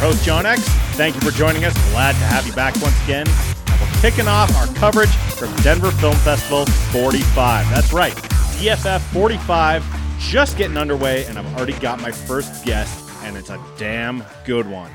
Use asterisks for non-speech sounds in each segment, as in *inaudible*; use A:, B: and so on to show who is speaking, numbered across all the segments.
A: Host, John X. Thank you for joining us. Glad to have you back once again. And we're kicking off our coverage from Denver Film Festival 45. That's right, DFF 45, just getting underway, and I've already got my first guest, and it's a damn good one.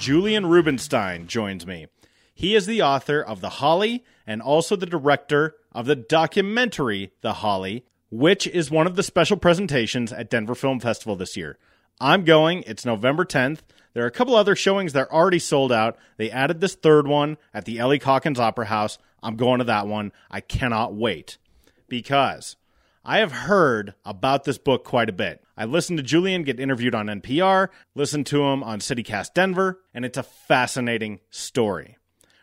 A: Julian Rubinstein joins me. He is the author of The Holly and also the director of the documentary The Holly, which is one of the special presentations at Denver Film Festival this year. I'm going, it's November 10th. There are a couple other showings that are already sold out. They added this third one at the Ellie Caulkins Opera House. I'm going to that one. I cannot wait because I have heard about this book quite a bit. I listened to Julian get interviewed on NPR, listened to him on CityCast Denver, and it's a fascinating story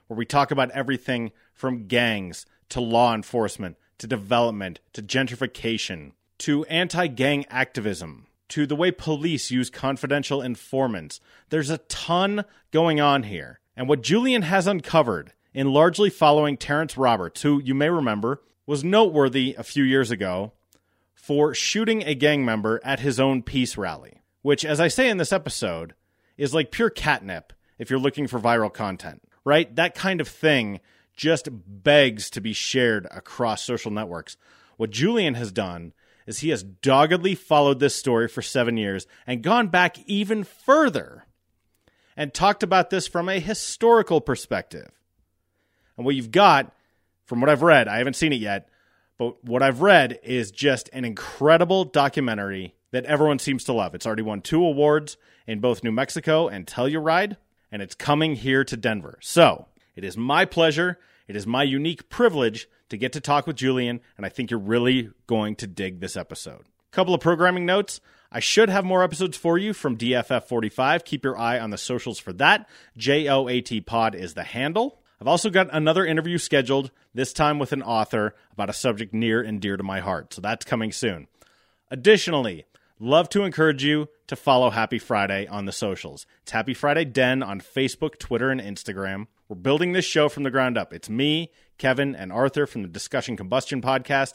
A: where we talk about everything from gangs to law enforcement to development to gentrification to anti gang activism to the way police use confidential informants. There's a ton going on here. And what Julian has uncovered in largely following Terrence Roberts, who you may remember was noteworthy a few years ago for shooting a gang member at his own peace rally, which, as I say in this episode, is like pure catnip if you're looking for viral content, right? That kind of thing just begs to be shared across social networks. What Julian has done is he has doggedly followed this story for seven years and gone back even further and talked about this from a historical perspective. And what you've got, from what I've read, I haven't seen it yet, but what I've read is just an incredible documentary that everyone seems to love. It's already won two awards in both New Mexico and Telluride, and it's coming here to Denver. So it is my pleasure, it is my unique privilege to get to talk with Julian, and I think you're really going to dig this episode. Couple of programming notes. I should have more episodes for you from DFF 45. Keep your eye on the socials for that. JOAT Pod is the handle. I've also got another interview scheduled, this time with an author about a subject near and dear to my heart. So that's coming soon. Additionally, love to encourage you to follow Happy Friday on the socials. It's Happy Friday Den on Facebook, Twitter, and Instagram. We're building this show from the ground up. It's me, Kevin, and Arthur from the Discussion Combustion podcast.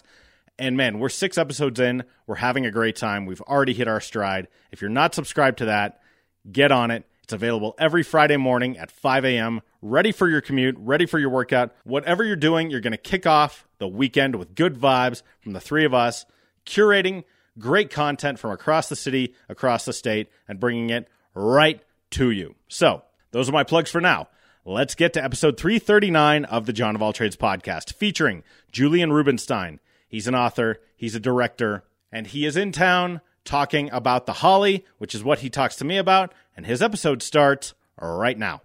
A: And man, we're six episodes in. We're having a great time. We've already hit our stride. If you're not subscribed to that, get on it. It's available every Friday morning at 5 a.m., ready for your commute, ready for your workout. Whatever you're doing, you're going to kick off the weekend with good vibes from the three of us, curating great content from across the city, across the state, and bringing it right to you. So, those are my plugs for now. Let's get to episode 339 of the John of All Trades podcast, featuring Julian Rubinstein. He's an author, he's a director, and he is in town talking about the Holly, which is what he talks to me about, and his episode starts right now.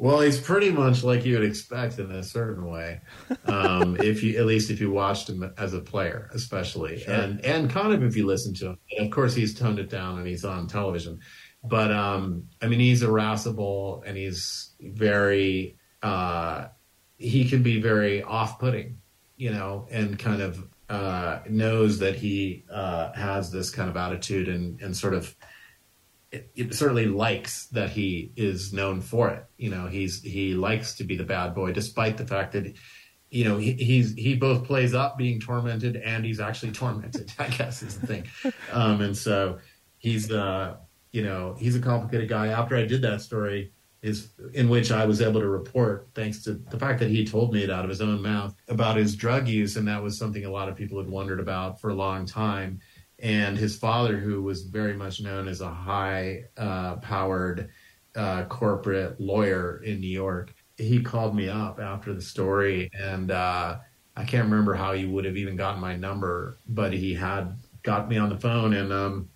B: Well, he's pretty much like you would expect in a certain way, um, *laughs* if you at least if you watched him as a player, especially,
A: Sure.
B: and and kind of if you listen to him. And of course, he's toned it down and he's on television, but um, I mean, he's irascible and he's very uh, he can be very off-putting, you know, and kind of uh, knows that he uh, has this kind of attitude and and sort of it, it certainly likes that he is known for it. You know, he's he likes to be the bad boy, despite the fact that you know he, he's he both plays up being tormented and he's actually tormented. *laughs* I guess is the thing, um, and so he's uh you know he's a complicated guy. After I did that story. Is in which I was able to report, thanks to the fact that he told me it out of his own mouth about his drug use, and that was something a lot of people had wondered about for a long time and his father, who was very much known as a high uh, powered uh, corporate lawyer in New York, he called me up after the story, and uh, I can't remember how he would have even gotten my number, but he had got me on the phone and um,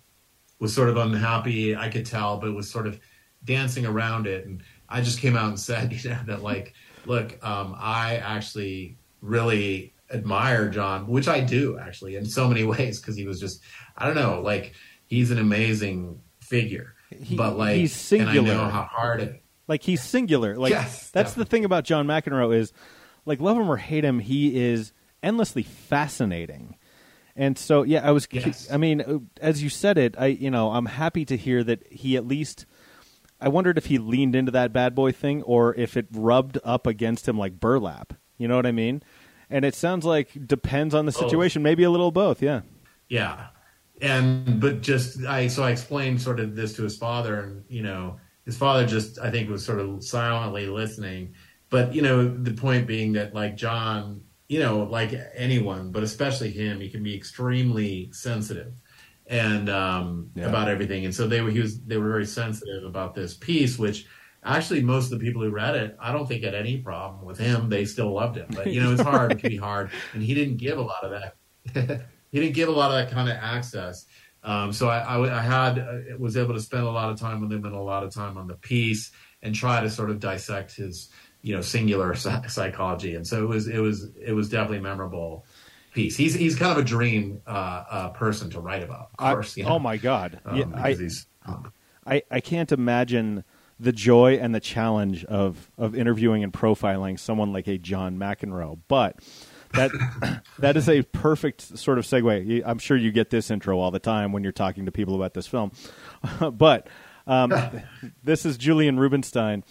B: was sort of unhappy. I could tell, but was sort of dancing around it, and I just came out and said, *laughs* you know, that like, look, um, I actually really admire John, which I do actually in so many *laughs* ways because he was just I don't know, like he's an amazing figure.
A: He-
B: but like
A: he's
B: and I know
A: singular.
B: how hard it
A: Like he's singular. Like
B: Yes,
A: that's the thing about John McEnroe is, like love him or hate him, he is endlessly fascinating. And so, yeah, I was.
B: Yes.
A: I mean, uh, as you said it, I you know I'm happy to hear that he at least. I wondered if he leaned into that bad boy thing or if it rubbed up against him like burlap. You know what I mean? And it sounds like depends on the
B: Both.
A: situation. Maybe a little both. Yeah.
B: Yeah. And but just I so I explained sort of this to his father and you know, his father just I think was sort of silently listening. But you know, the point being that like John, you know, like anyone, but especially him, he can be extremely sensitive and um
A: Yeah.
B: about everything. And so they were he was they were very sensitive about this piece, which actually most of the people who read it, I don't think had any problem with him. They still loved him. But you know, it's hard, it can be hard. And he didn't give a lot of that *laughs* he didn't give a lot of that kind of access. Um, so I, I, I had uh, was able to spend a lot of time with him and a lot of time on the piece and try to sort of dissect his you know singular psychology. And so it was it was it was definitely a memorable piece. He's he's kind of a dream uh, uh, person to write about. Of
A: I-
B: you know,
A: oh my God!
B: um,
A: yeah, I,
B: um,
A: I, I can't imagine the joy and the challenge of, of interviewing and profiling someone like a John McEnroe. But that *coughs* that is a perfect sort of segue. I'm sure you get this intro all the time when you're talking to people about this film. *laughs* but um, *laughs* this is Julian Rubinstein,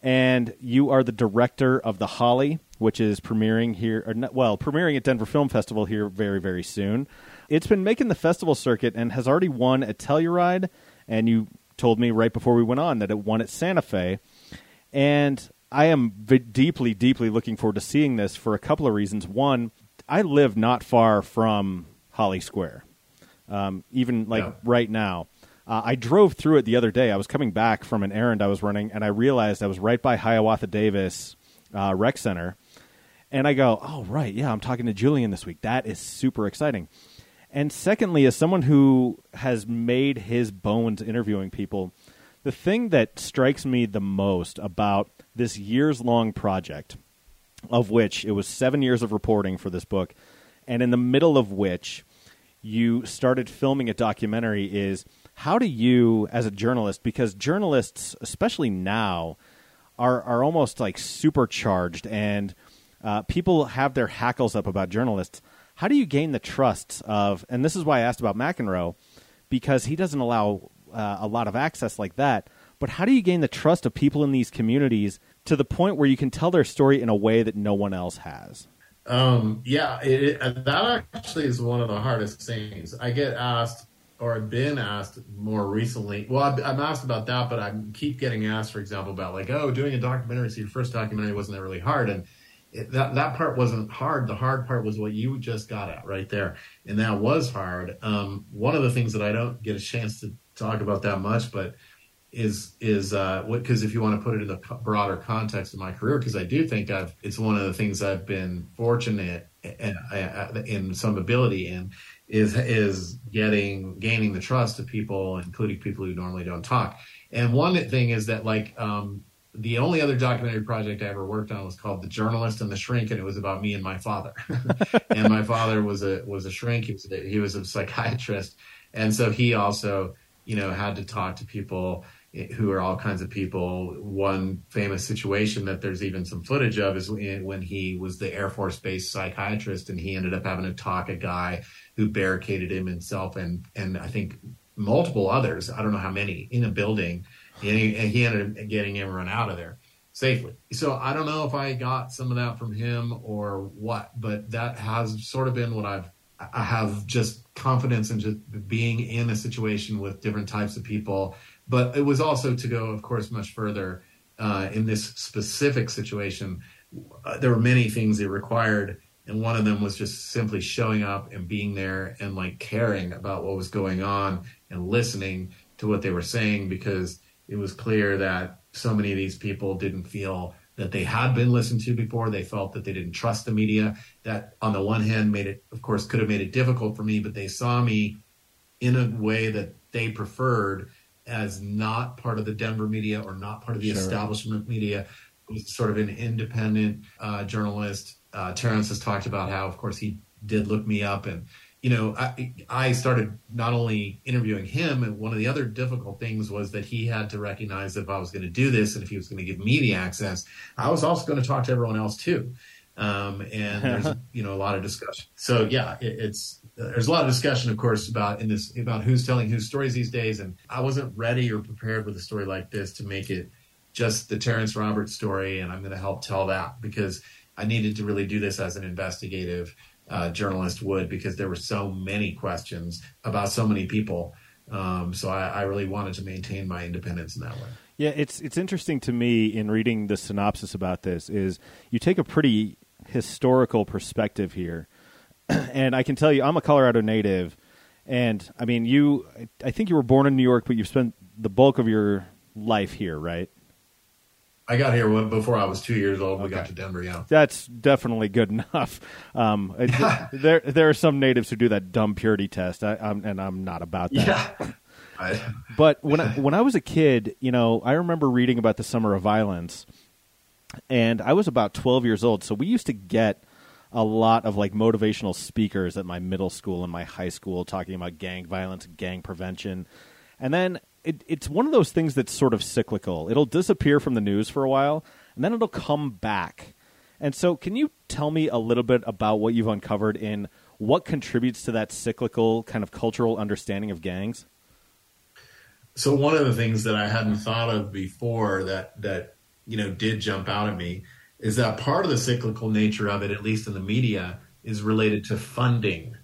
A: and you are the director of The Holly, which is premiering here, or not, well, premiering at Denver Film Festival here very, very soon. It's been making the festival circuit and has already won a Telluride, and you told me right before we went on that it won at Santa Fe. And I am v- deeply, deeply looking forward to seeing this for a couple of reasons. One, I live not far from Holly Square, um, even like
B: Yeah.
A: right now. Uh, I drove through it the other day. I was coming back from an errand I was running, and I realized I was right by Hiawatha Davis uh, Rec Center. And I go, oh, right, yeah, I'm talking to Julian this week. That is super exciting. And secondly, as someone who has made his bones interviewing people, the thing that strikes me the most about this years long project, of which it was seven years of reporting for this book, and in the middle of which you started filming a documentary, is how do you, as a journalist, because journalists, especially now, are are almost like supercharged, and uh, people have their hackles up about journalists. How do you gain the trust of? And this is why I asked about McEnroe, because he doesn't allow uh, a lot of access like that. But how do you gain the trust of people in these communities to the point where you can tell their story in a way that no one else has?
B: Um, yeah, it, it, that actually is one of the hardest things. I get asked, or I've been asked more recently. Well, I've, I'm asked about that, but I keep getting asked, for example, about like, oh, doing a documentary. So your first documentary wasn't that really hard, and it, that that part wasn't hard. The hard part was what you just got at right there, and that was hard. Um, one of the things that I don't get a chance to talk about that much, but is is uh what because if you want to put it in the broader context of my career because I do think I've it's one of the things I've been fortunate in, in some ability in is is getting gaining the trust of people including people who normally don't talk and one thing is that like um the only other documentary project I ever worked on was called The Journalist and the Shrink, and it was about me and my father. *laughs* and my father was a was a shrink. He was a, he was a psychiatrist, and so he also you know had to talk to people eh, who are all kinds of people. One famous situation that there's even some footage of is when he was the Air Force Base psychiatrist, and he ended up having to talk a guy who barricaded him himself and and I think multiple others. I don't know how many in a building, and he, and he ended up getting everyone out of there safely. So I don't know if I got some of that from him or what, but that has sort of been what I've I have just confidence in just being in a situation with different types of people. But it was also to go, of course, much further uh, in this specific situation. Uh, there were many things it required, and one of them was just simply showing up and being there and like caring about what was going on and listening to what they were saying because it was clear that so many of these people didn't feel that they had been listened to before. They felt that they didn't trust the media. That, on the one hand, made it, of course, could have made it difficult for me, but they saw me in a way that they preferred as not part of the Denver media or not part of the
A: Sure.
B: establishment media. It was sort of an independent uh, journalist uh, Terrence has talked about how, of course, he did look me up and you know, I, I started not only interviewing him, and one of the other difficult things was that he had to recognize that if I was going to do this and if he was going to give me the access, I was also going to talk to everyone else too. Um, and *laughs* there's you know a lot of discussion. So yeah, it, it's there's a lot of discussion, of course, about in this about who's telling whose stories these days. And I wasn't ready or prepared with a story like this to make it just the Terrence Roberts story, and I'm going to help tell that because I needed to really do this as an investigative uh, journalist would because there were so many questions about so many people. Um, so I, I, really wanted to maintain my independence in that way.
A: Yeah, it's it's interesting to me in reading the synopsis about this is you take a pretty historical perspective here, *clears throat* and I can tell you I'm a Colorado native, and I mean you I think you were born in New York, but you've spent the bulk of your life here, right?
B: I got here before I was two years old. We got to Denver. Yeah,
A: that's definitely good *laughs* enough. Um, *laughs* there, there are some natives who do that dumb purity test, I, I'm, and I'm not about that.
B: Yeah. *laughs* I,
A: but when I, when I was a kid, you know, I remember reading about the Summer of Violence, and I was about 12 years old. So we used to get a lot of like motivational speakers at my middle school and my high school talking about gang violence, gang prevention, and then it, it's one of those things that's sort of cyclical. It'll disappear from the news for a while, and then it'll come back. And so, can you tell me a little bit about what you've uncovered in what contributes to that cyclical kind of cultural understanding of gangs?
B: So, one of the things that I hadn't thought of before that that you know did jump out at me is that part of the cyclical nature of it, at least in the media, is related to funding,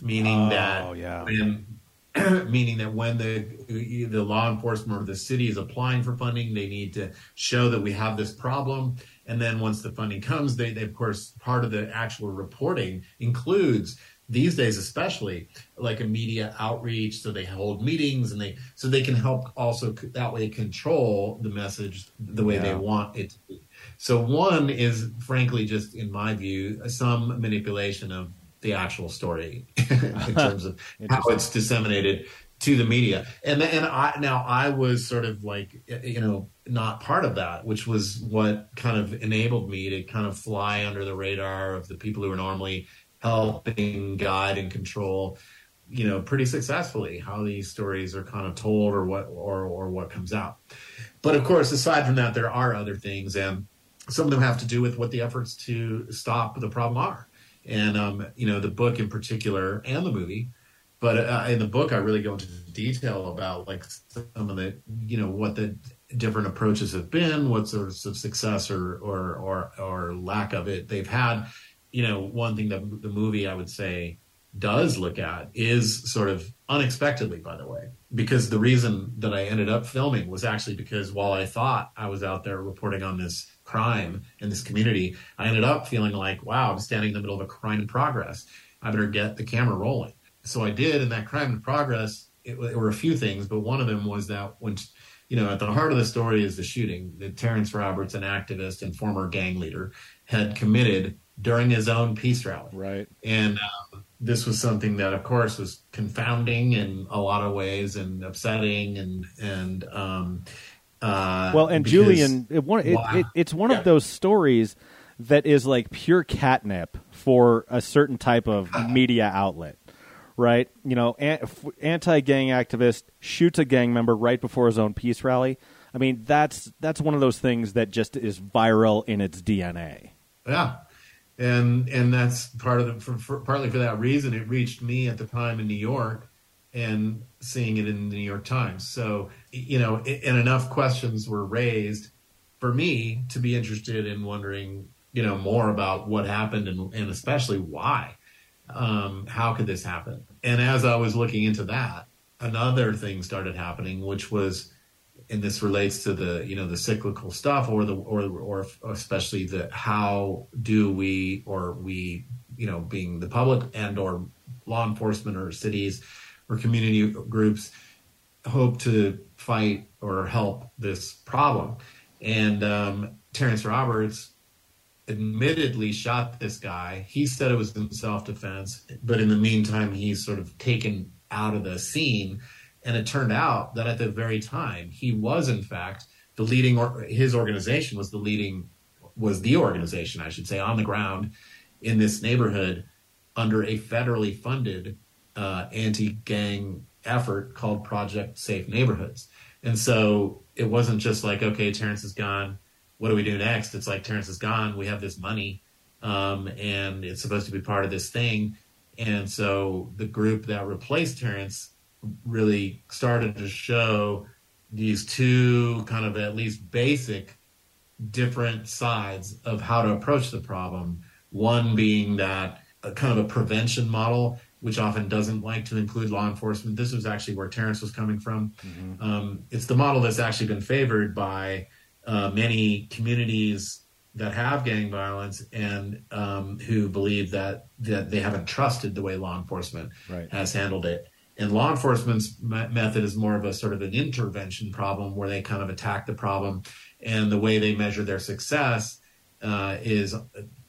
B: meaning
A: oh,
B: that
A: yeah.
B: when *clears throat* meaning that when the the law enforcement or the city is applying for funding, they need to show that we have this problem. And then once the funding comes, they, they of course part of the actual reporting includes these days especially like a media outreach so they hold meetings and they so they can help also that way control the message the way yeah. they want it to be so one is frankly just in my view some manipulation of the actual story *laughs* in terms of how it's disseminated to the media. And and I now I was sort of like you know not part of that, which was what kind of enabled me to kind of fly under the radar of the people who are normally helping guide and control you know pretty successfully how these stories are kind of told or what or or what comes out. But of course aside from that there are other things and some of them have to do with what the efforts to stop the problem are and um, you know the book in particular and the movie. But uh, in the book, I really go into detail about like some of the you know what the different approaches have been, what sorts of success or or or, or lack of it they've had. You know, one thing that the movie I would say does look at is sort of unexpectedly, by the way, because the reason that I ended up filming was actually because while I thought I was out there reporting on this crime in this community, I ended up feeling like, wow, I'm standing in the middle of a crime in progress. I better get the camera rolling. So I did, and that crime in progress, it, it were a few things, but one of them was that when, you know, at the heart of the story is the shooting that Terrence Roberts, an activist and former gang leader, had committed during his own peace rally.
A: Right.
B: And uh, this was something that, of course, was confounding in a lot of ways and upsetting and and um, uh,
A: well, and Julian, it, it, it, it's one yeah. of those stories that is like pure catnip for a certain type of media outlet, right? You know, anti-gang activist shoots a gang member right before his own peace rally. I mean, that's that's one of those things that just is viral in its DNA.
B: Yeah, and and that's part of the for, for, partly for that reason. It reached me at the time in New York, and seeing it in the New York Times. So, you know, and enough questions were raised for me to be interested in wondering, you know, more about what happened and, and especially why. Um, how could this happen? And as I was looking into that, another thing started happening, which was, and this relates to the, you know, the cyclical stuff or the, or, or especially the, how do we, or we, you know, being the public and or law enforcement or cities, or community groups hope to fight or help this problem. And um, Terrence Roberts admittedly shot this guy. He said it was in self defense, but in the meantime, he's sort of taken out of the scene. And it turned out that at the very time, he was, in fact, the leading, or his organization was the leading was the organization, I should say, on the ground in this neighborhood under a federally funded uh, anti-gang effort called Project Safe Neighborhoods. And so it wasn't just like, okay, Terrence is gone. What do we do next? It's like Terrence is gone. We have this money, um, and it's supposed to be part of this thing. And so the group that replaced Terrence really started to show these two kind of at least basic different sides of how to approach the problem. One being that a kind of a prevention model, which often doesn't like to include law enforcement. This was actually where Terrence was coming from. Mm-hmm. Um, it's the model that's actually been favored by uh, many communities that have gang violence and um, who believe that that they haven't trusted the way law enforcement right. has handled it. And law enforcement's method is more of a sort of an intervention problem where they kind of attack the problem, and the way they measure their success uh, is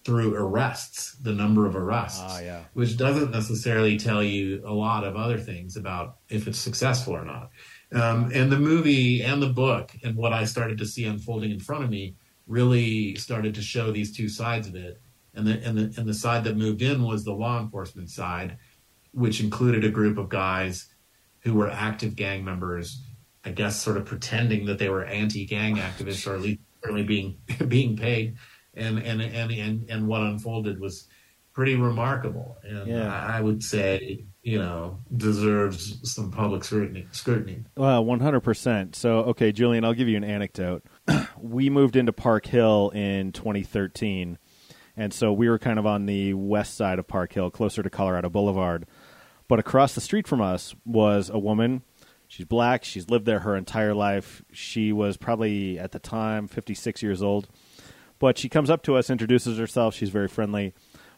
B: through arrests, the number of arrests,
A: ah, yeah.
B: which doesn't necessarily tell you a lot of other things about if it's successful or not. Um, and the movie and the book and what I started to see unfolding in front of me really started to show these two sides of it. And the, and the, and the side that moved in was the law enforcement side, which included a group of guys who were active gang members, I guess sort of pretending that they were anti-gang activists or at least certainly being, *laughs* being paid. And, and, and, and, and what unfolded was pretty remarkable. And yeah. I would say, you know, deserves some public scrutiny. scrutiny.
A: Well, 100%. So, okay, Julian, I'll give you an anecdote. *clears throat* we moved into Park Hill in 2013. And so we were kind of on the west side of Park Hill, closer to Colorado Boulevard. But across the street from us was a woman. She's black. She's lived there her entire life. She was probably, at the time, 56 years old. But she comes up to us, introduces herself. She's very friendly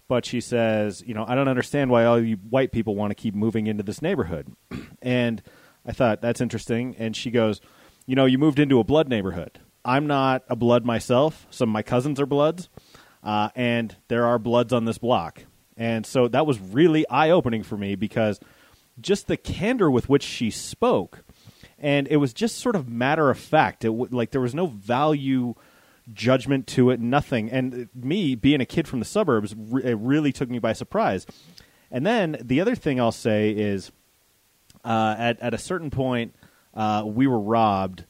A: but she says, you know, I don't understand why all you white people want to keep moving into this neighborhood. *clears throat* and I thought that's interesting. And she goes, you know, you moved into a blood neighborhood. I'm not a blood myself. Some of my cousins are bloods, uh, and there are bloods on this block. And so that was really eye opening for me because just the candor with which she spoke, and it was just sort of matter of fact. It w- like there was no value judgment to it, nothing. And me being a kid from the suburbs, it really took me by surprise. And then the other thing I'll say is, uh, at at a certain point, uh, we were robbed,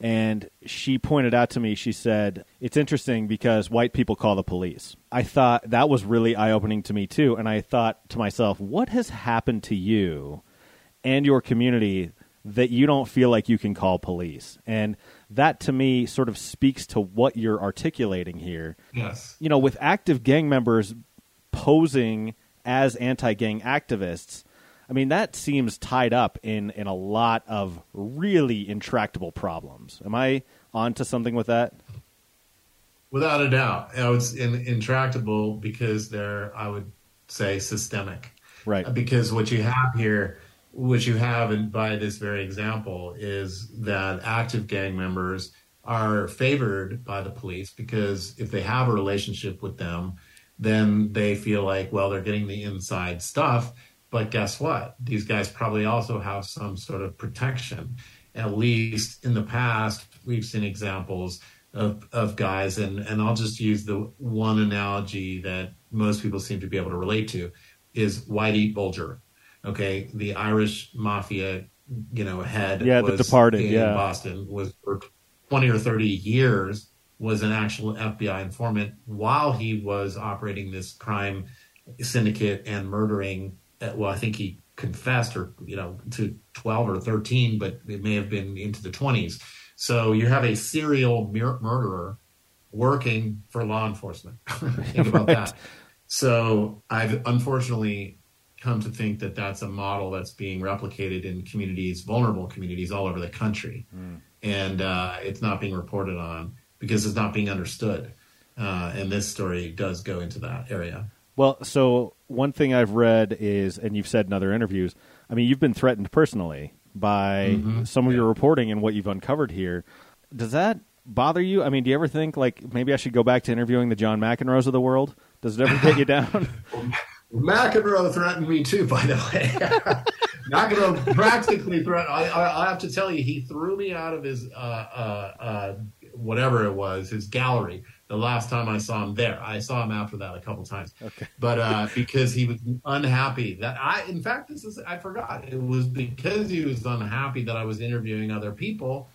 A: and she pointed out to me. She said, "It's interesting because white people call the police." I thought that was really eye opening to me too, and I thought to myself, "What has happened to you and your community that you don't feel like you can call police?" And that to me sort of speaks to what you're articulating here.
B: Yes.
A: You know, with active gang members posing as anti-gang activists, I mean that seems tied up in in a lot of really intractable problems. Am I onto something with that?
B: Without a doubt, it's in, intractable because they're, I would say, systemic.
A: Right.
B: Because what you have here what you have in, by this very example is that active gang members are favored by the police because if they have a relationship with them, then they feel like, well, they're getting the inside stuff. But guess what? These guys probably also have some sort of protection. At least in the past, we've seen examples of, of guys, and, and I'll just use the one analogy that most people seem to be able to relate to is Whitey Bulger Okay, the Irish mafia, you know, head.
A: Yeah, the Departed.
B: In
A: yeah,
B: Boston was for twenty or thirty years was an actual FBI informant while he was operating this crime syndicate and murdering. Uh, well, I think he confessed, or you know, to twelve or thirteen, but it may have been into the twenties. So you have a serial mur- murderer working for law enforcement. *laughs* Think about *laughs* right. that. So I've unfortunately come to think that that's a model that's being replicated in communities, vulnerable communities all over the country. Mm. And uh, it's not being reported on because it's not being understood. Uh, and this story does go into that area.
A: Well, so one thing I've read is, and you've said in other interviews, I mean, you've been threatened personally by mm-hmm. some of your reporting and what you've uncovered here. Does that bother you? I mean, do you ever think, like, maybe I should go back to interviewing the John McEnroes of the world? Does it ever get you *laughs* down?
B: McEnroe threatened me too, by the way. *laughs* McEnroe practically threatened. I, I, I, have to tell you, he threw me out of his uh, uh, uh, whatever it was, his gallery, the last time I saw him there. I saw him after that a couple times.
A: Okay.
B: But uh, because he was unhappy that I, in fact, this is, I forgot. It was because he was unhappy that I was interviewing other people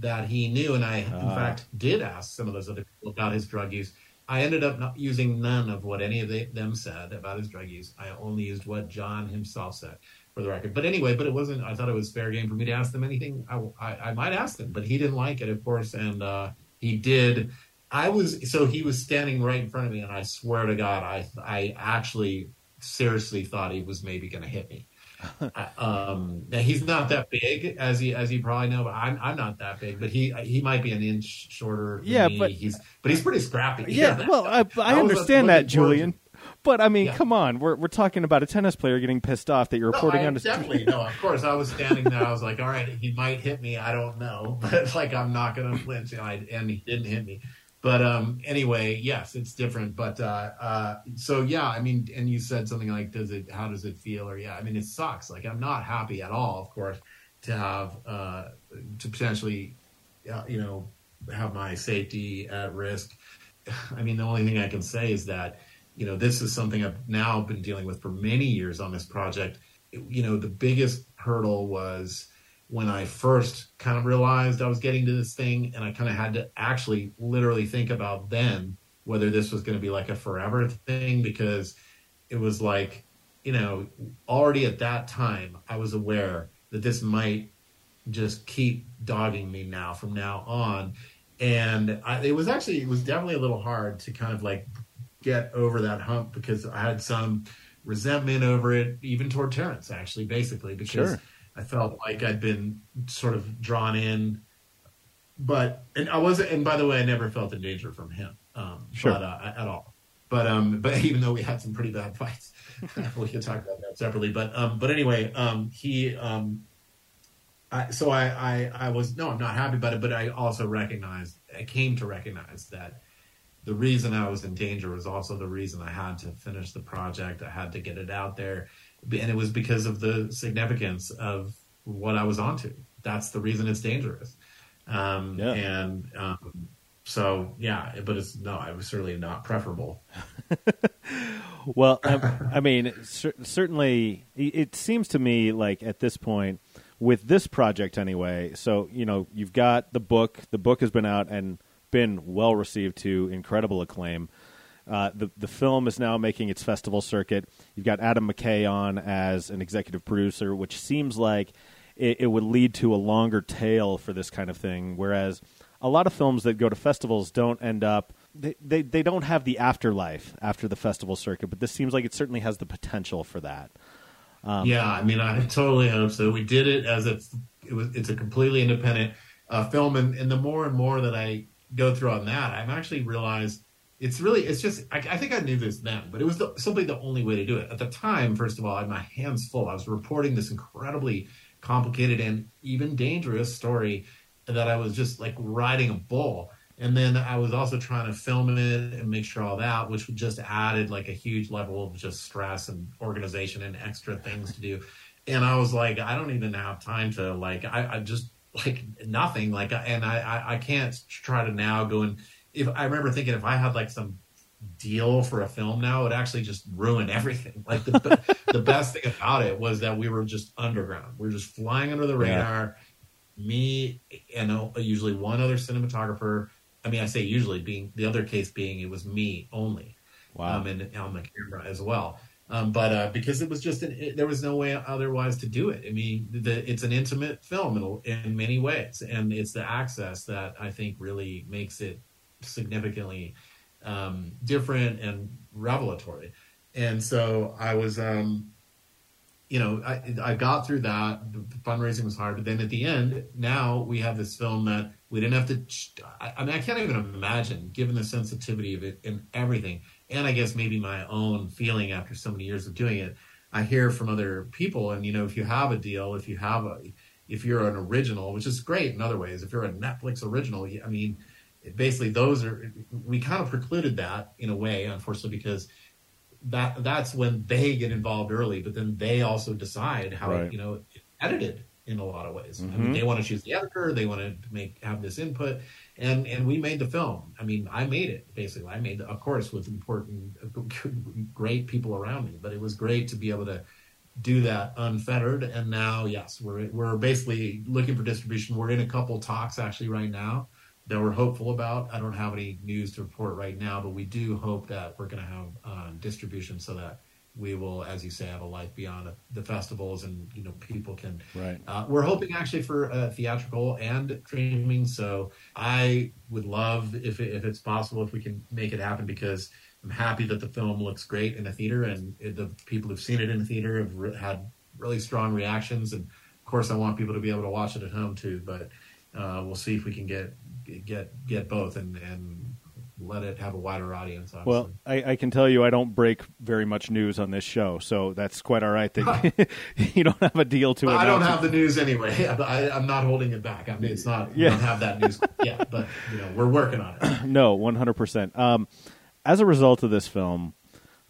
B: that he knew. And I, in
A: Ah.
B: fact, did ask some of those other people about his drug use. I ended up not using none of what any of the, them said about his drug use. I only used what John himself said for the record. But anyway, but it wasn't, I thought it was fair game for me to ask them anything. I, I, I might ask them, but he didn't like it, of course. And uh, he did. I was, so he was standing right in front of me, and I swear to God, I, I actually seriously thought he was maybe going to hit me. *laughs* Um, now he's not that big, as you as you probably know. But I'm I'm not that big, but he he might be an inch shorter. Than
A: Yeah,
B: me.
A: but-
B: he's but he's pretty scrappy.
A: Yeah, well, I, I understand that, Julian. But I mean,
B: Yeah.
A: come on, we're we're talking about a tennis player getting pissed off that you're reporting on his.
B: definitely no. Of course, I was standing there. I was like, *laughs* "All right, he might hit me. I don't know, *laughs* but like, I'm not going to flinch." And, I, and he didn't hit me. But um, anyway, yes, it's different. But uh, uh, so yeah, I mean, and you said something like, "Does it? How does it feel?" Or yeah, I mean, it sucks. Like, I'm not happy at all. Of course, to have uh, to potentially, uh, you know, have my safety at risk. *sighs* I mean, the only thing I can say is that, you know, this is something I've now been dealing with for many years on this project. You know, the biggest hurdle was when I first kind of realized I was getting to this thing, and I kind of had to actually literally think about then whether this was going to be like a forever thing because it was like, you know, already at that time, I was aware that this might just keep dogging me now from now on. And I, it was actually, it was definitely a little hard to kind of like get over that hump because I had some resentment over it, even toward Terrence, actually, basically, because
A: Sure.
B: I felt like I'd been sort of drawn in. But, and I wasn't, and by the way, I never felt in danger from him um,
A: Sure.
B: but, uh, at all. But, um, but *laughs* even though we had some pretty bad fights, *laughs* we could talk about that separately. But, um, but anyway, um, he, um, I, so I, I, I was no, I'm not happy about it, but I also recognized, I came to recognize that the reason I was in danger was also the reason I had to finish the project. I had to get it out there, and it was because of the significance of what I was onto. That's the reason it's dangerous. Um,
A: Yeah.
B: And um, so, yeah, but it's no, it was certainly not preferable. *laughs*
A: Well, I, I mean, cer- certainly, it seems to me like at this point, with this project anyway. So you know, you've got the book. The book has been out and been well received to incredible acclaim. Uh, the the film is now making its festival circuit. You've got Adam McKay on as an executive producer, which seems like it, it would lead to a longer tail for this kind of thing. Whereas a lot of films that go to festivals don't end up they, they, they don't have the afterlife after the festival circuit, but this seems like it certainly has the potential for that.
B: yeah, I mean, I totally hope so. We did it as it's it was it's a completely independent uh, film, and, and the more and more that I go through on that, I've actually realized it's really it's just I, I think I knew this then, but it was the, simply the only way to do it at the time. First of all, I had my hands full. I was reporting this incredibly complicated and even dangerous story that I was just like riding a bull. And then I was also trying to film it and make sure all that, which just added like a huge level of just stress and organization and extra things to do. And I was like, I don't even have time to like, I, I just like nothing. Like, and I, I, I can't try to now go and if I remember thinking if I had like some deal for a film now, it would actually just ruin everything. *laughs* Like the, the best thing about it was that we were just underground. We were just flying under the
A: Yeah.
B: radar. Me and uh, usually one other cinematographer. I mean, I say usually being the other case being it was me only
A: Wow.
B: um, and on the camera as well. Um, but uh, because it was just an, it, there was no way otherwise to do it. I mean, the, it's an intimate film in, in many ways, and it's the access that I think really makes it significantly um, different and revelatory. And so I was, um, you know, I, I got through that. The fundraising was hard, but then at the end, now we have this film that we didn't have to. I, I mean, I can't even imagine, given the sensitivity of it and everything, and I guess maybe my own feeling after so many years of doing it. I hear from other people, and you know, if you have a deal, if you have a, if you're an original, which is great in other ways, if you're a Netflix original, I mean, basically those are we kind of precluded that in a way, unfortunately, because that that's when they get involved early, but then they also decide how
A: Right.
B: you know edited in a lot of ways. I
A: Mm-hmm.
B: mean, they want to choose the editor, they want to make have this input, and and we made the film. I mean, I made it basically. I made, of course, with important, *laughs* great people around me, but it was great to be able to do that unfettered. And now, yes, we're we're basically looking for distribution. We're in a couple talks actually right now that we're hopeful about. I don't have any news to report right now, but we do hope that we're going to have uh, distribution so that we will, as you say, have a life beyond the festivals, and you know people can.
A: Right.
B: Uh, we're hoping actually for uh, theatrical and streaming. So I would love if it, if it's possible if we can make it happen because I'm happy that the film looks great in the theater and it, the people who've seen it in the theater have re- had really strong reactions. And of course, I want people to be able to watch it at home too. But uh, we'll see if we can get get get both and and let it have a wider audience. Obviously.
A: Well, I, I can tell you I don't break very much news on this show, so that's quite all right that *laughs* you don't have a deal to.
B: I don't have the news anyway. *laughs* I, I'm not holding it back. I mean, it's not.
A: Yeah.
B: don't have that news *laughs* yet, but you know, we're working on it. *clears throat*
A: No, one hundred percent. Um, as a result of this film,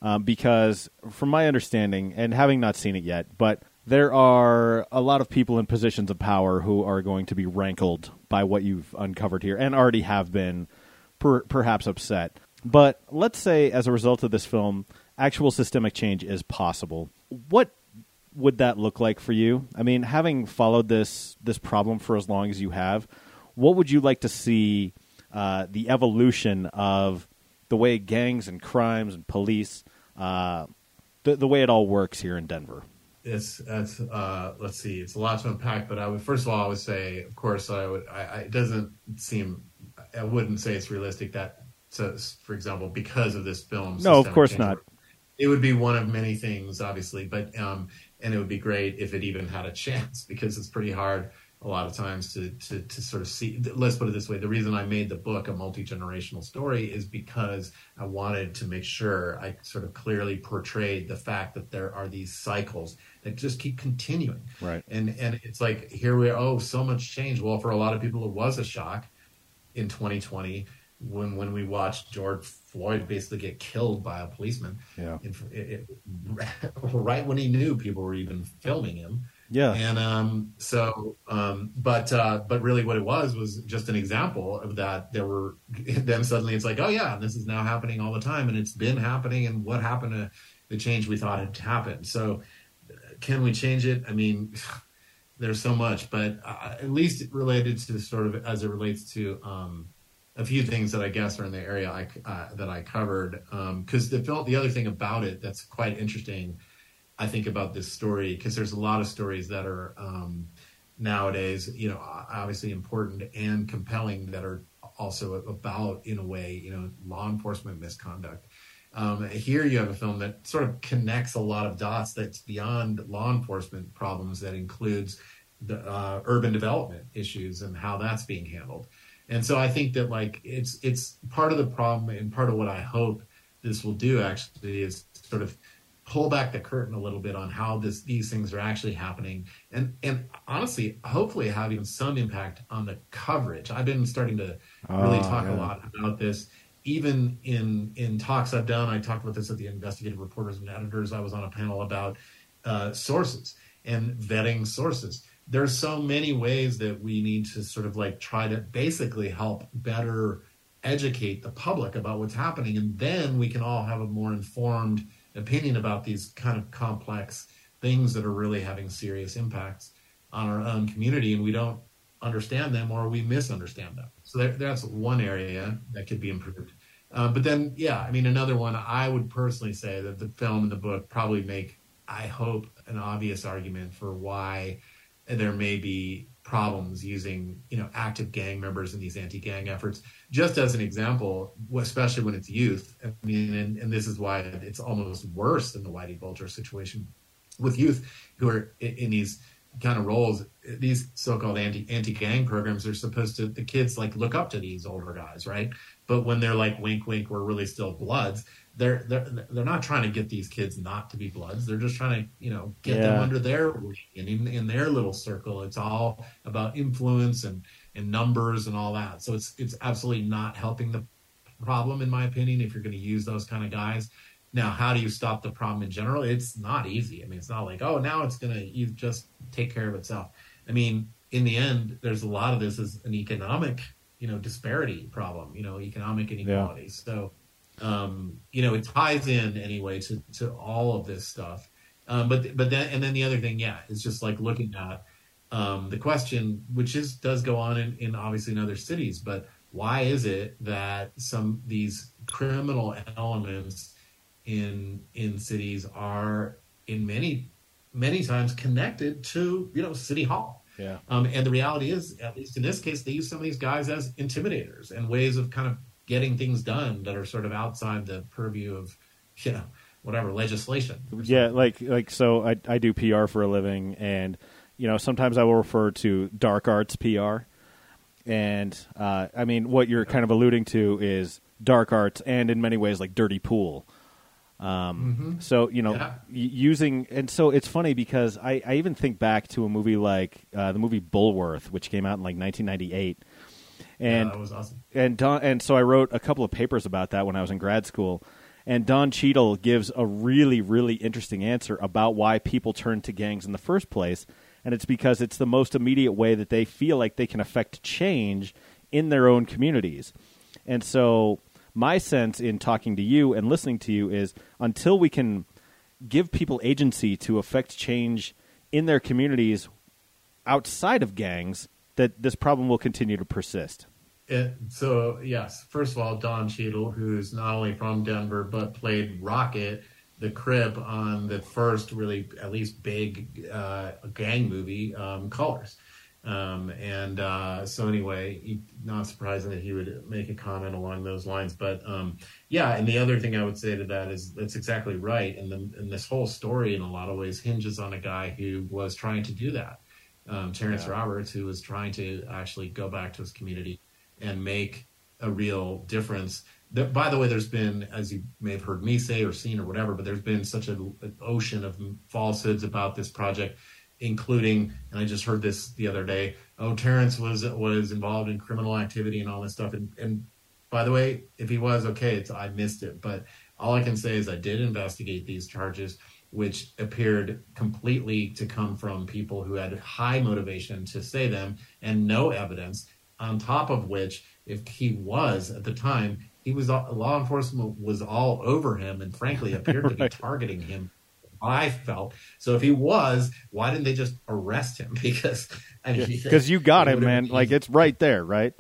A: um, because from my understanding and having not seen it yet, but there are a lot of people in positions of power who are going to be rankled by what you've uncovered here, and already have been, per- perhaps upset. But let's say, as a result of this film, actual systemic change is possible. What would that look like for you? I mean, having followed this this problem for as long as you have, what would you like to see uh, the evolution of the way gangs and crimes and police, uh, the the way it all works here in Denver?
B: It's that's uh, let's see. It's a lot to unpack, but I would first of all I would say, of course, I would. I, I, it doesn't seem. I wouldn't say it's realistic that, so, for example, because of this film.
A: No, of course not.
B: It would be one of many things, obviously, but um, and it would be great if it even had a *laughs* chance because it's pretty hard a lot of times to to to sort of see. Let's put it this way: the reason I made the book a multi generational story is because I wanted to make sure I sort of clearly portrayed the fact that there are these cycles that just keep continuing.
A: Right.
B: And and it's like here we are. Oh, so much change. Well, for a lot of people, it was a shock in 2020 when when we watched George Floyd basically get killed by a policeman.
A: Yeah.
B: It, it, *laughs* right when he knew people were even filming him.
A: Yeah.
B: And um, so, um, but uh, but really, what it was was just an example of that. There were *laughs* then suddenly it's like, oh yeah, this is now happening all the time, and it's been happening. And what happened to the change we thought had happened? So, can we change it? I mean, *sighs* there's so much, but uh, at least related to sort of as it relates to um, a few things that I guess are in the area I, uh, that I covered. Because the film, the other thing about it that's quite interesting, I think about this story because there's a lot of stories that are um, nowadays, you know, obviously important and compelling that are also about, in a way, you know, law enforcement misconduct. Um, here you have a film that sort of connects a lot of dots that's beyond law enforcement problems that includes the uh, urban development issues and how that's being handled. And so I think that like it's it's part of the problem and part of what I hope this will do actually is sort of pull back the curtain a little bit on how this these things are actually happening and and honestly hopefully have even some impact on the coverage. I've been starting to really
A: Oh,
B: talk
A: yeah.
B: a lot about this even in in talks I've done, I talked about this at the investigative reporters and editors. I was on a panel about uh, sources and vetting sources. There's so many ways that we need to sort of like try to basically help better educate the public about what's happening, and then we can all have a more informed opinion about these kind of complex things that are really having serious impacts on our own community, and we don't understand them or we misunderstand them. So there, that's one area that could be improved. Uh, but then, yeah, I mean, another one, I would personally say that the film and the book probably make, I hope, an obvious argument for why there may be problems using, you know, active gang members in these anti-gang efforts. Just as an example, especially when it's youth. I mean, and, and this is why it's almost worse than the Whitey Bulger situation with youth who are in, in these kind of roles. These so-called anti anti-gang programs are supposed to the kids like look up to these older guys, right? But when they're like wink wink, we're really still bloods. They're they're they're not trying to get these kids not to be bloods. They're just trying to you know get them under their wing and in, in their little circle. It's all about influence and and numbers and all that. So it's it's absolutely not helping the problem in my opinion if you're going to use those kind of guys. Now, how do you stop the problem in general? It's not easy. I mean, it's not like, oh, now it's going to you just take care of itself. I mean, in the end, there's a lot of this is an economic, you know, disparity problem, you know, economic inequality. Yeah. So, um, you know, it ties in anyway to, to all of this stuff. Um, but but then and then the other thing, yeah, is just like looking at um, the question, which is does go on in, in obviously in other cities, but why is it that some these criminal elements in in cities are in many many times connected to you know city hall.
A: Yeah.
B: Um, and the reality is at least in this case they use some of these guys as intimidators and ways of kind of getting things done that are sort of outside the purview of you know whatever legislation.
A: Yeah like like so i i do pr for a living and you know sometimes i will refer to dark arts pr and uh, I mean, what you're kind of alluding to is dark arts, and in many ways, like dirty pool. Um, mm-hmm. So you know, yeah. using and so it's funny because I, I even think back to a movie like uh, the movie Bulworth, which came out in like 1998, and
B: yeah, that was awesome.
A: And Don, and so I wrote a couple of papers about that when I was in grad school. And Don Cheadle gives a really, really interesting answer about why people turn to gangs in the first place and it's because it's the most immediate way that they feel like they can affect change in their own communities. And so, my sense in talking to you and listening to you is until we can give people agency to affect change in their communities outside of gangs, that this problem will continue to persist.
B: It, so yes, first of all, Don Cheadle, who's not only from Denver but played Rocket the Crip on the first really at least big uh, gang movie, um, Colors. Um, and uh, so anyway, he, not surprising that he would make a comment along those lines. But um, yeah, and the other thing I would say to that is that's exactly right. And, the, and this whole story, in a lot of ways, hinges on a guy who was trying to do that. Um, Terrence yeah. Roberts, who was trying to actually go back to his community and make a real difference there, by the way, there's been, as you may have heard me say or seen or whatever, but there's been such a, an ocean of falsehoods about this project, including, and I just heard this the other day. Oh, Terrence was was involved in criminal activity and all this stuff. And, and by the way, if he was, okay, it's, I missed it. But all I can say is I did investigate these charges, which appeared completely to come from people who had high motivation to say them and no evidence. On top of which, if he was at the time, he was law enforcement was all over him and frankly appeared to be *laughs* targeting him I felt so. If he was, why didn't they just arrest him? *laughs* Because
A: I mean, because you got him, man. Like it's right there, right?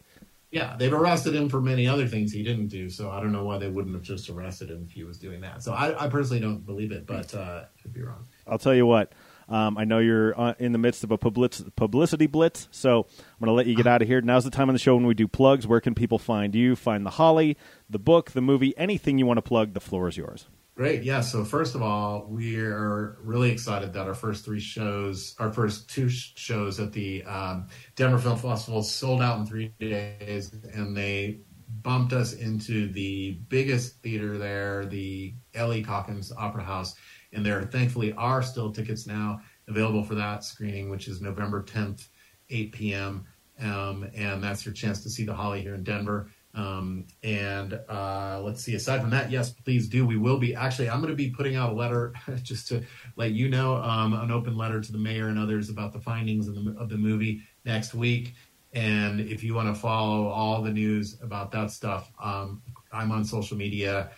B: Yeah, they've arrested him for many other things he didn't do. So I don't know why they wouldn't have just arrested him if he was doing that. So I, I personally don't believe it, but uh, could be wrong.
A: I'll tell you what. Um, I know you're uh, in the midst of a publicity blitz, so I'm going to let you get out of here. Now's the time on the show when we do plugs. Where can people find you? Find the Holly, the book, the movie, anything you want to plug. The floor is yours.
B: Great. Yeah. So first of all, we are really excited that our first three shows, our first two sh- shows at the um, Denver Film Festival sold out in three days, and they bumped us into the biggest theater there, the Ellie Caulkins Opera House and there thankfully are still tickets now available for that screening, which is November 10th, 8 p.m. Um, and that's your chance to see the Holly here in Denver. Um, and uh, let's see. Aside from that, yes, please do. We will be actually. I'm going to be putting out a letter *laughs* just to let you know, um, an open letter to the mayor and others about the findings of the of the movie next week. And if you want to follow all the news about that stuff, um, I'm on social media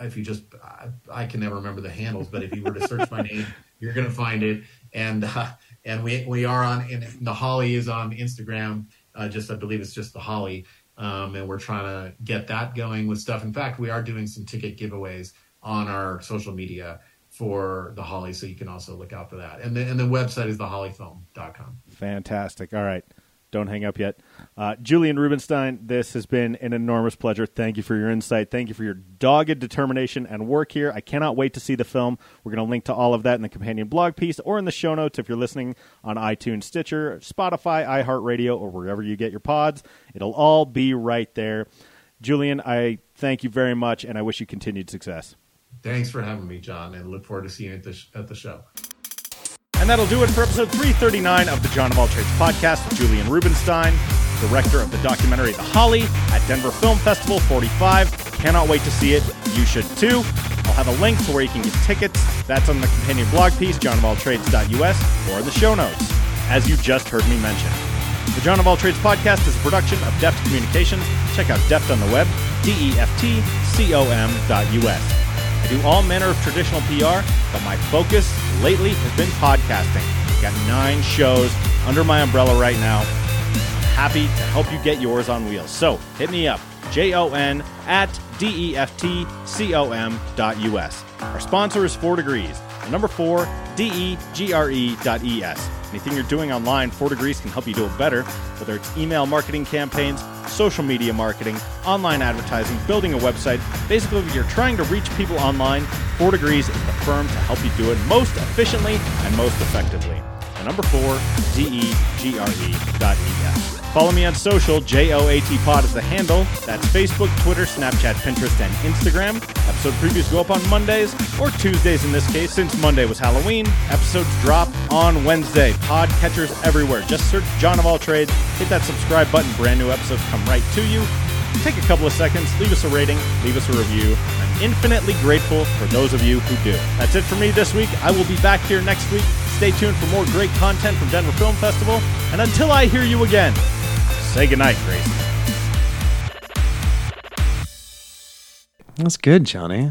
B: if you just I, I, can never remember the handles, but if you were to search my name, *laughs* you're going to find it. And uh, and we we are on and the Holly is on Instagram. Uh, just I believe it's just the Holly, um, and we're trying to get that going with stuff. In fact, we are doing some ticket giveaways on our social media for the Holly, so you can also look out for that. And the and the website is thehollyfilm.com.
A: Fantastic. All right. Don't hang up yet. Uh, Julian Rubinstein, this has been an enormous pleasure. Thank you for your insight. Thank you for your dogged determination and work here. I cannot wait to see the film. We're going to link to all of that in the companion blog piece or in the show notes if you're listening on iTunes, Stitcher, Spotify, iHeartRadio, or wherever you get your pods. It'll all be right there. Julian, I thank you very much, and I wish you continued success.
B: Thanks for having me, Jon, and look forward to seeing you at the, sh- at the show.
A: And that'll do it for episode 339 of the Jon of All Trades podcast with Julian Rubinstein, director of the documentary The Holly at Denver Film Festival 45. Cannot wait to see it. You should too. I'll have a link to where you can get tickets. That's on the companion blog piece, jonofalltrades.us, or in the show notes. as you just heard me mention. The John of All Trades podcast is a production of Deft Communications. Check out Deft on the web, D-E-F-T-C-O-M.us. I do all manner of traditional PR, but my focus lately has been podcasting. I've got nine shows under my umbrella right now. Happy to help you get yours on wheels. So hit me up, J-O-N at D-E-F-T-C-O-M dot U-S. Our sponsor is 4 Degrees. Number 4, D-E-G-R-E dot E-S. Anything you're doing online, 4 Degrees can help you do it better, whether it's email marketing campaigns, social media marketing, online advertising, building a website. Basically, if you're trying to reach people online, 4 Degrees is the firm to help you do it most efficiently and most effectively. Number 4, D-E-G-R-E dot E-S. Follow me on social. JOAT Pod is the handle. That's Facebook, Twitter, Snapchat, Pinterest, and Instagram. Episode previews go up on Mondays or Tuesdays in this case, since Monday was Halloween. Episodes drop on Wednesday. Pod catchers everywhere. Just search Jon of All Trades. Hit that subscribe button. Brand new episodes come right to you. Take a couple of seconds, leave us a rating, leave us a review. I'm infinitely grateful for those of you who do. That's it for me this week. I will be back here next week. Stay tuned for more great content from Denver Film Festival. And until I hear you again, say goodnight, Grace.
C: That's good, Johnny.